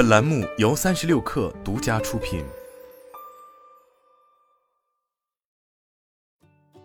本栏目由三十六氪独家出品。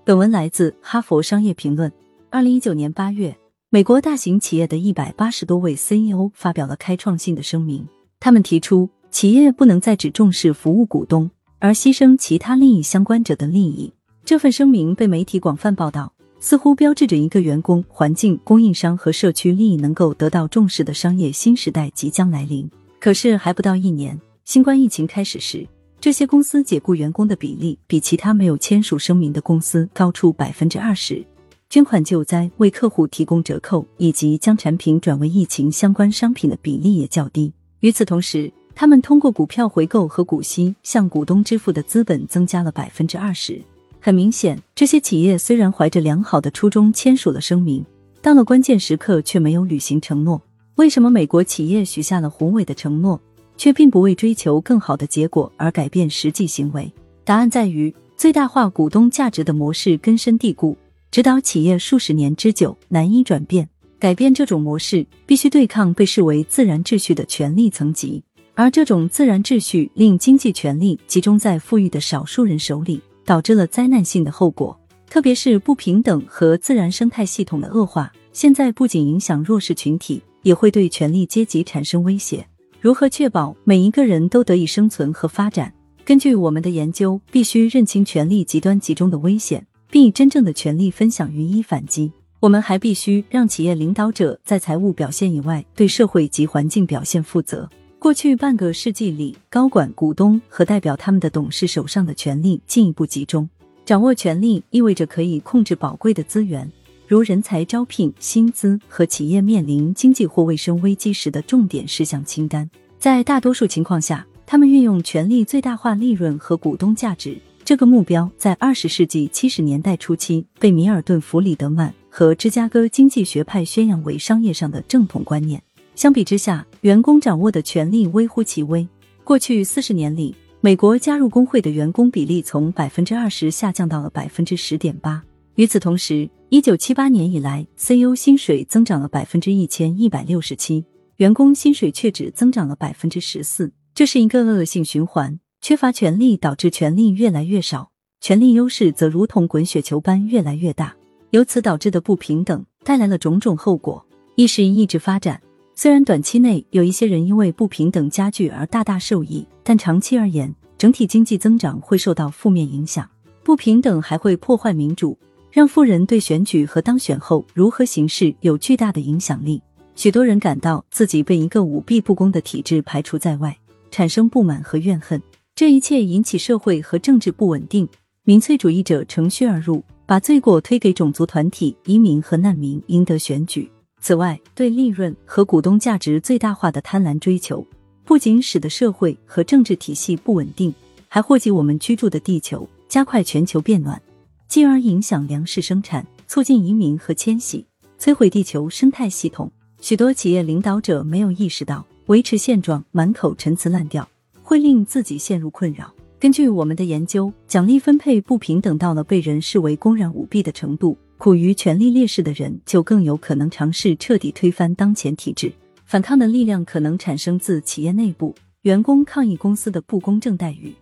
本文来自《哈佛商业评论》。二零一九年八月，美国大型企业的一百八十多位 CEO 发表了开创性的声明。他们提出，企业不能再只重视服务股东，而牺牲其他利益相关者的利益。这份声明被媒体广泛报道。似乎标志着一个员工、环境、供应商和社区利益能够得到重视的商业新时代即将来临。可是还不到一年，新冠疫情开始时，这些公司解雇员工的比例比其他没有签署声明的公司高出百分之二十。捐款救灾、为客户提供折扣以及将产品转为疫情相关商品的比例也较低。与此同时，他们通过股票回购和股息向股东支付的资本增加了百分之二十。很明显，这些企业虽然怀着良好的初衷签署了声明，到了关键时刻却没有履行承诺。为什么美国企业许下了宏伟的承诺，却并不为追求更好的结果而改变实际行为？答案在于最大化股东价值的模式根深蒂固，指导企业数十年之久，难以转变。改变这种模式，必须对抗被视为自然秩序的权力层级，而这种自然秩序令经济权力集中在富裕的少数人手里。导致了灾难性的后果，特别是不平等和自然生态系统的恶化。现在不仅影响弱势群体，也会对权力阶级产生威胁。如何确保每一个人都得以生存和发展？根据我们的研究，必须认清权力极端集中的危险，并以真正的权力分享予以反击。我们还必须让企业领导者在财务表现以外，对社会及环境表现负责。过去半个世纪里，高管、股东和代表他们的董事手上的权力进一步集中。掌握权力意味着可以控制宝贵的资源，如人才招聘、薪资和企业面临经济或卫生危机时的重点事项清单。在大多数情况下，他们运用权力最大化利润和股东价值。这个目标在二十世纪七十年代初期被米尔顿·弗里德曼和芝加哥经济学派宣扬为商业上的正统观念。相比之下，员工掌握的权力微乎其微。过去四十年里，美国加入工会的员工比例从百分之二十下降到了百分之十点八。与此同时，一九七八年以来，CEO 薪水增长了百分之一千一百六十七，员工薪水却只增长了百分之十四。这是一个恶性循环：缺乏权力导致权力越来越少，权力优势则如同滚雪球般越来越大。由此导致的不平等带来了种种后果：一是抑制发展。虽然短期内有一些人因为不平等加剧而大大受益，但长期而言，整体经济增长会受到负面影响。不平等还会破坏民主，让富人对选举和当选后如何行事有巨大的影响力。许多人感到自己被一个舞弊不公的体制排除在外，产生不满和怨恨。这一切引起社会和政治不稳定。民粹主义者乘虚而入，把罪过推给种族团体、移民和难民，赢得选举。此外，对利润和股东价值最大化的贪婪追求，不仅使得社会和政治体系不稳定，还祸及我们居住的地球，加快全球变暖，进而影响粮食生产，促进移民和迁徙，摧毁地球生态系统。许多企业领导者没有意识到，维持现状、满口陈词滥调，会令自己陷入困扰。根据我们的研究，奖励分配不平等到了被人视为公然舞弊的程度。苦于权力劣势的人，就更有可能尝试彻底推翻当前体制。反抗的力量可能产生自企业内部，员工抗议公司的不公正待遇，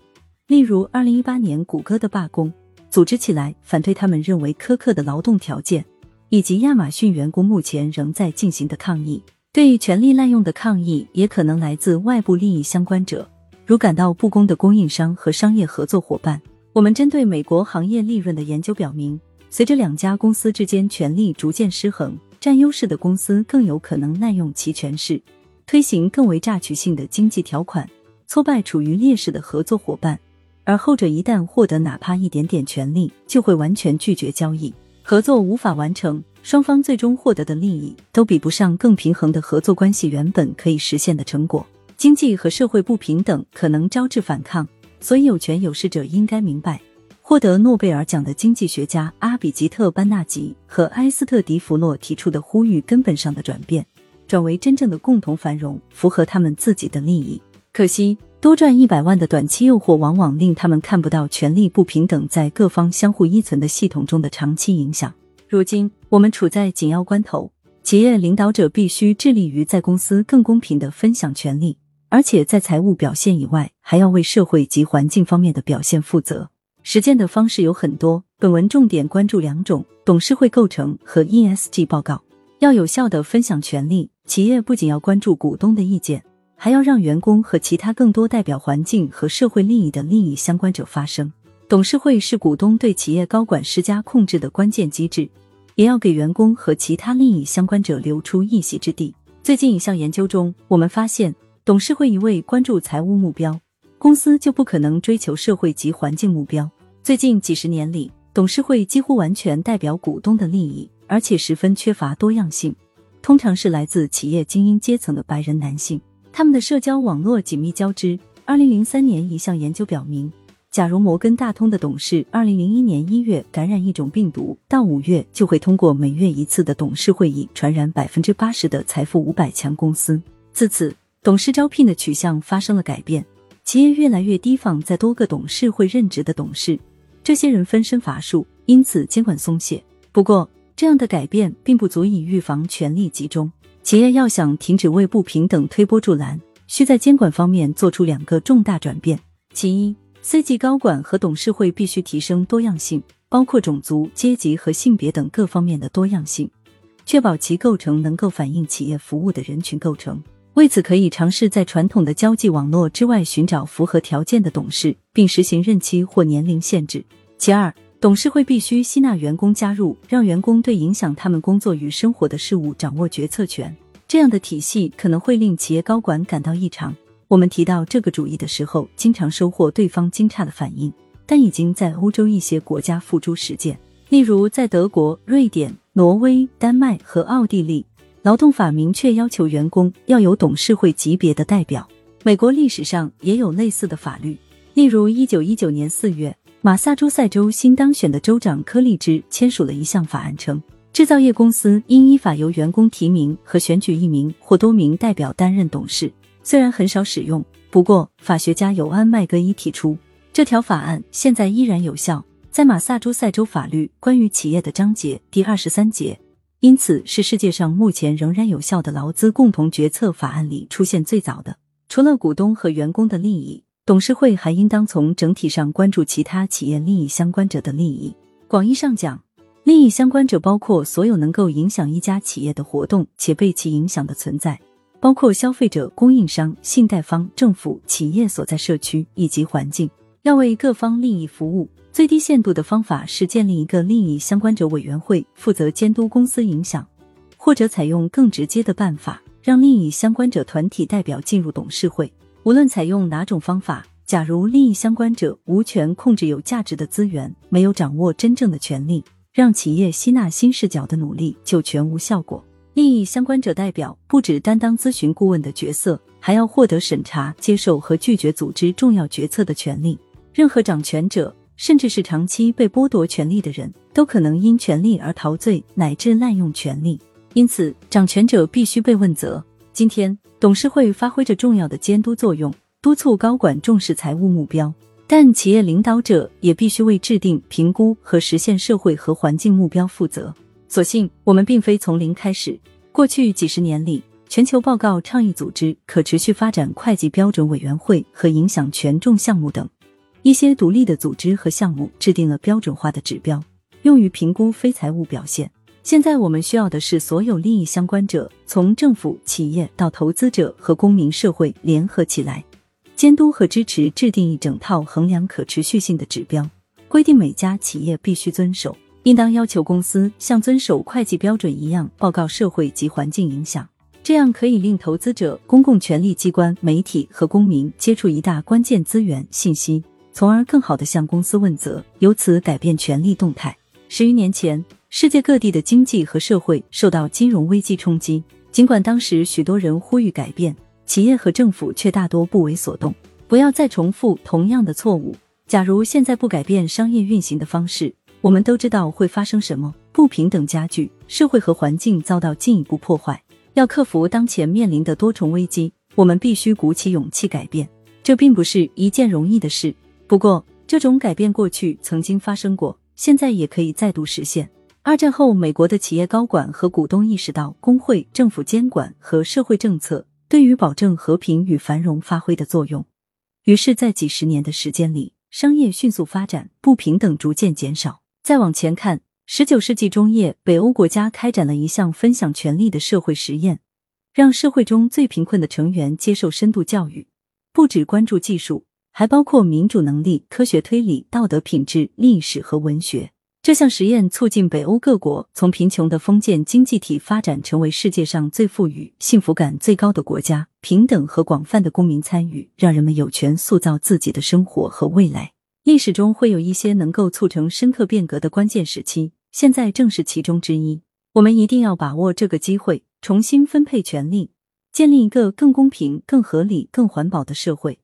例如二零一八年谷歌的罢工，组织起来反对他们认为苛刻的劳动条件，以及亚马逊员工目前仍在进行的抗议。对权力滥用的抗议，也可能来自外部利益相关者，如感到不公的供应商和商业合作伙伴。我们针对美国行业利润的研究表明。随着两家公司之间权力逐渐失衡，占优势的公司更有可能滥用其权势，推行更为榨取性的经济条款，挫败处于劣势的合作伙伴。而后者一旦获得哪怕一点点权利，就会完全拒绝交易，合作无法完成，双方最终获得的利益都比不上更平衡的合作关系原本可以实现的成果。经济和社会不平等可能招致反抗，所以有权有势者应该明白。获得诺贝尔奖的经济学家阿比吉特·班纳吉和埃斯特·迪弗洛提出的呼吁根本上的转变，转为真正的共同繁荣，符合他们自己的利益。可惜，多赚一百万的短期诱惑，往往令他们看不到权力不平等在各方相互依存的系统中的长期影响。如今，我们处在紧要关头，企业领导者必须致力于在公司更公平的分享权利。而且在财务表现以外，还要为社会及环境方面的表现负责。实践的方式有很多，本文重点关注两种：董事会构成和 ESG 报告。要有效的分享权利，企业不仅要关注股东的意见，还要让员工和其他更多代表环境和社会利益的利益相关者发声。董事会是股东对企业高管施加控制的关键机制，也要给员工和其他利益相关者留出一席之地。最近一项研究中，我们发现，董事会一味关注财务目标。公司就不可能追求社会及环境目标。最近几十年里，董事会几乎完全代表股东的利益，而且十分缺乏多样性。通常是来自企业精英阶层的白人男性，他们的社交网络紧密交织。二零零三年一项研究表明，假如摩根大通的董事二零零一年一月感染一种病毒，到五月就会通过每月一次的董事会议传染百分之八十的财富五百强公司。自此，董事招聘的取向发生了改变。企业越来越提防在多个董事会任职的董事，这些人分身乏术，因此监管松懈。不过，这样的改变并不足以预防权力集中。企业要想停止为不平等推波助澜，需在监管方面做出两个重大转变。其一，C 级高管和董事会必须提升多样性，包括种族、阶级和性别等各方面的多样性，确保其构成能够反映企业服务的人群构成。为此，可以尝试在传统的交际网络之外寻找符合条件的董事，并实行任期或年龄限制。其二，董事会必须吸纳员工加入，让员工对影响他们工作与生活的事物掌握决策权。这样的体系可能会令企业高管感到异常。我们提到这个主意的时候，经常收获对方惊诧的反应，但已经在欧洲一些国家付诸实践，例如在德国、瑞典、挪威、丹麦和奥地利。劳动法明确要求员工要有董事会级别的代表。美国历史上也有类似的法律，例如一九一九年四月，马萨诸塞州新当选的州长柯立芝签署了一项法案，称制造业公司应依法由员工提名和选举一名或多名代表担任董事。虽然很少使用，不过法学家尤安麦格伊提出，这条法案现在依然有效，在马萨诸塞州法律关于企业的章节第二十三节。因此，是世界上目前仍然有效的劳资共同决策法案里出现最早的。除了股东和员工的利益，董事会还应当从整体上关注其他企业利益相关者的利益。广义上讲，利益相关者包括所有能够影响一家企业的活动且被其影响的存在，包括消费者、供应商、信贷方、政府、企业所在社区以及环境。要为各方利益服务。最低限度的方法是建立一个利益相关者委员会，负责监督公司影响，或者采用更直接的办法，让利益相关者团体代表进入董事会。无论采用哪种方法，假如利益相关者无权控制有价值的资源，没有掌握真正的权利，让企业吸纳新视角的努力就全无效果。利益相关者代表不只担当咨询顾问的角色，还要获得审查、接受和拒绝组织重要决策的权利。任何掌权者。甚至是长期被剥夺权利的人，都可能因权力而陶醉，乃至滥用权力。因此，掌权者必须被问责。今天，董事会发挥着重要的监督作用，督促高管重视财务目标。但企业领导者也必须为制定、评估和实现社会和环境目标负责。所幸，我们并非从零开始。过去几十年里，全球报告倡议组织、可持续发展会计标准委员会和影响权重项目等。一些独立的组织和项目制定了标准化的指标，用于评估非财务表现。现在我们需要的是所有利益相关者，从政府、企业到投资者和公民社会联合起来，监督和支持制定一整套衡量可持续性的指标，规定每家企业必须遵守。应当要求公司像遵守会计标准一样报告社会及环境影响，这样可以令投资者、公共权力机关、媒体和公民接触一大关键资源信息。从而更好地向公司问责，由此改变权力动态。十余年前，世界各地的经济和社会受到金融危机冲击，尽管当时许多人呼吁改变，企业和政府却大多不为所动。不要再重复同样的错误。假如现在不改变商业运行的方式，我们都知道会发生什么：不平等加剧，社会和环境遭到进一步破坏。要克服当前面临的多重危机，我们必须鼓起勇气改变。这并不是一件容易的事。不过，这种改变过去曾经发生过，现在也可以再度实现。二战后，美国的企业高管和股东意识到，工会、政府监管和社会政策对于保证和平与繁荣发挥的作用。于是，在几十年的时间里，商业迅速发展，不平等逐渐减少。再往前看，十九世纪中叶，北欧国家开展了一项分享权利的社会实验，让社会中最贫困的成员接受深度教育，不只关注技术，还包括民主能力、科学推理、道德品质、历史和文学。这项实验促进北欧各国从贫穷的封建经济体发展成为世界上最富裕、幸福感最高的国家。平等和广泛的公民参与，让人们有权塑造自己的生活和未来。历史中会有一些能够促成深刻变革的关键时期，现在正是其中之一。我们一定要把握这个机会，重新分配权力，建立一个更公平、更合理、更环保的社会。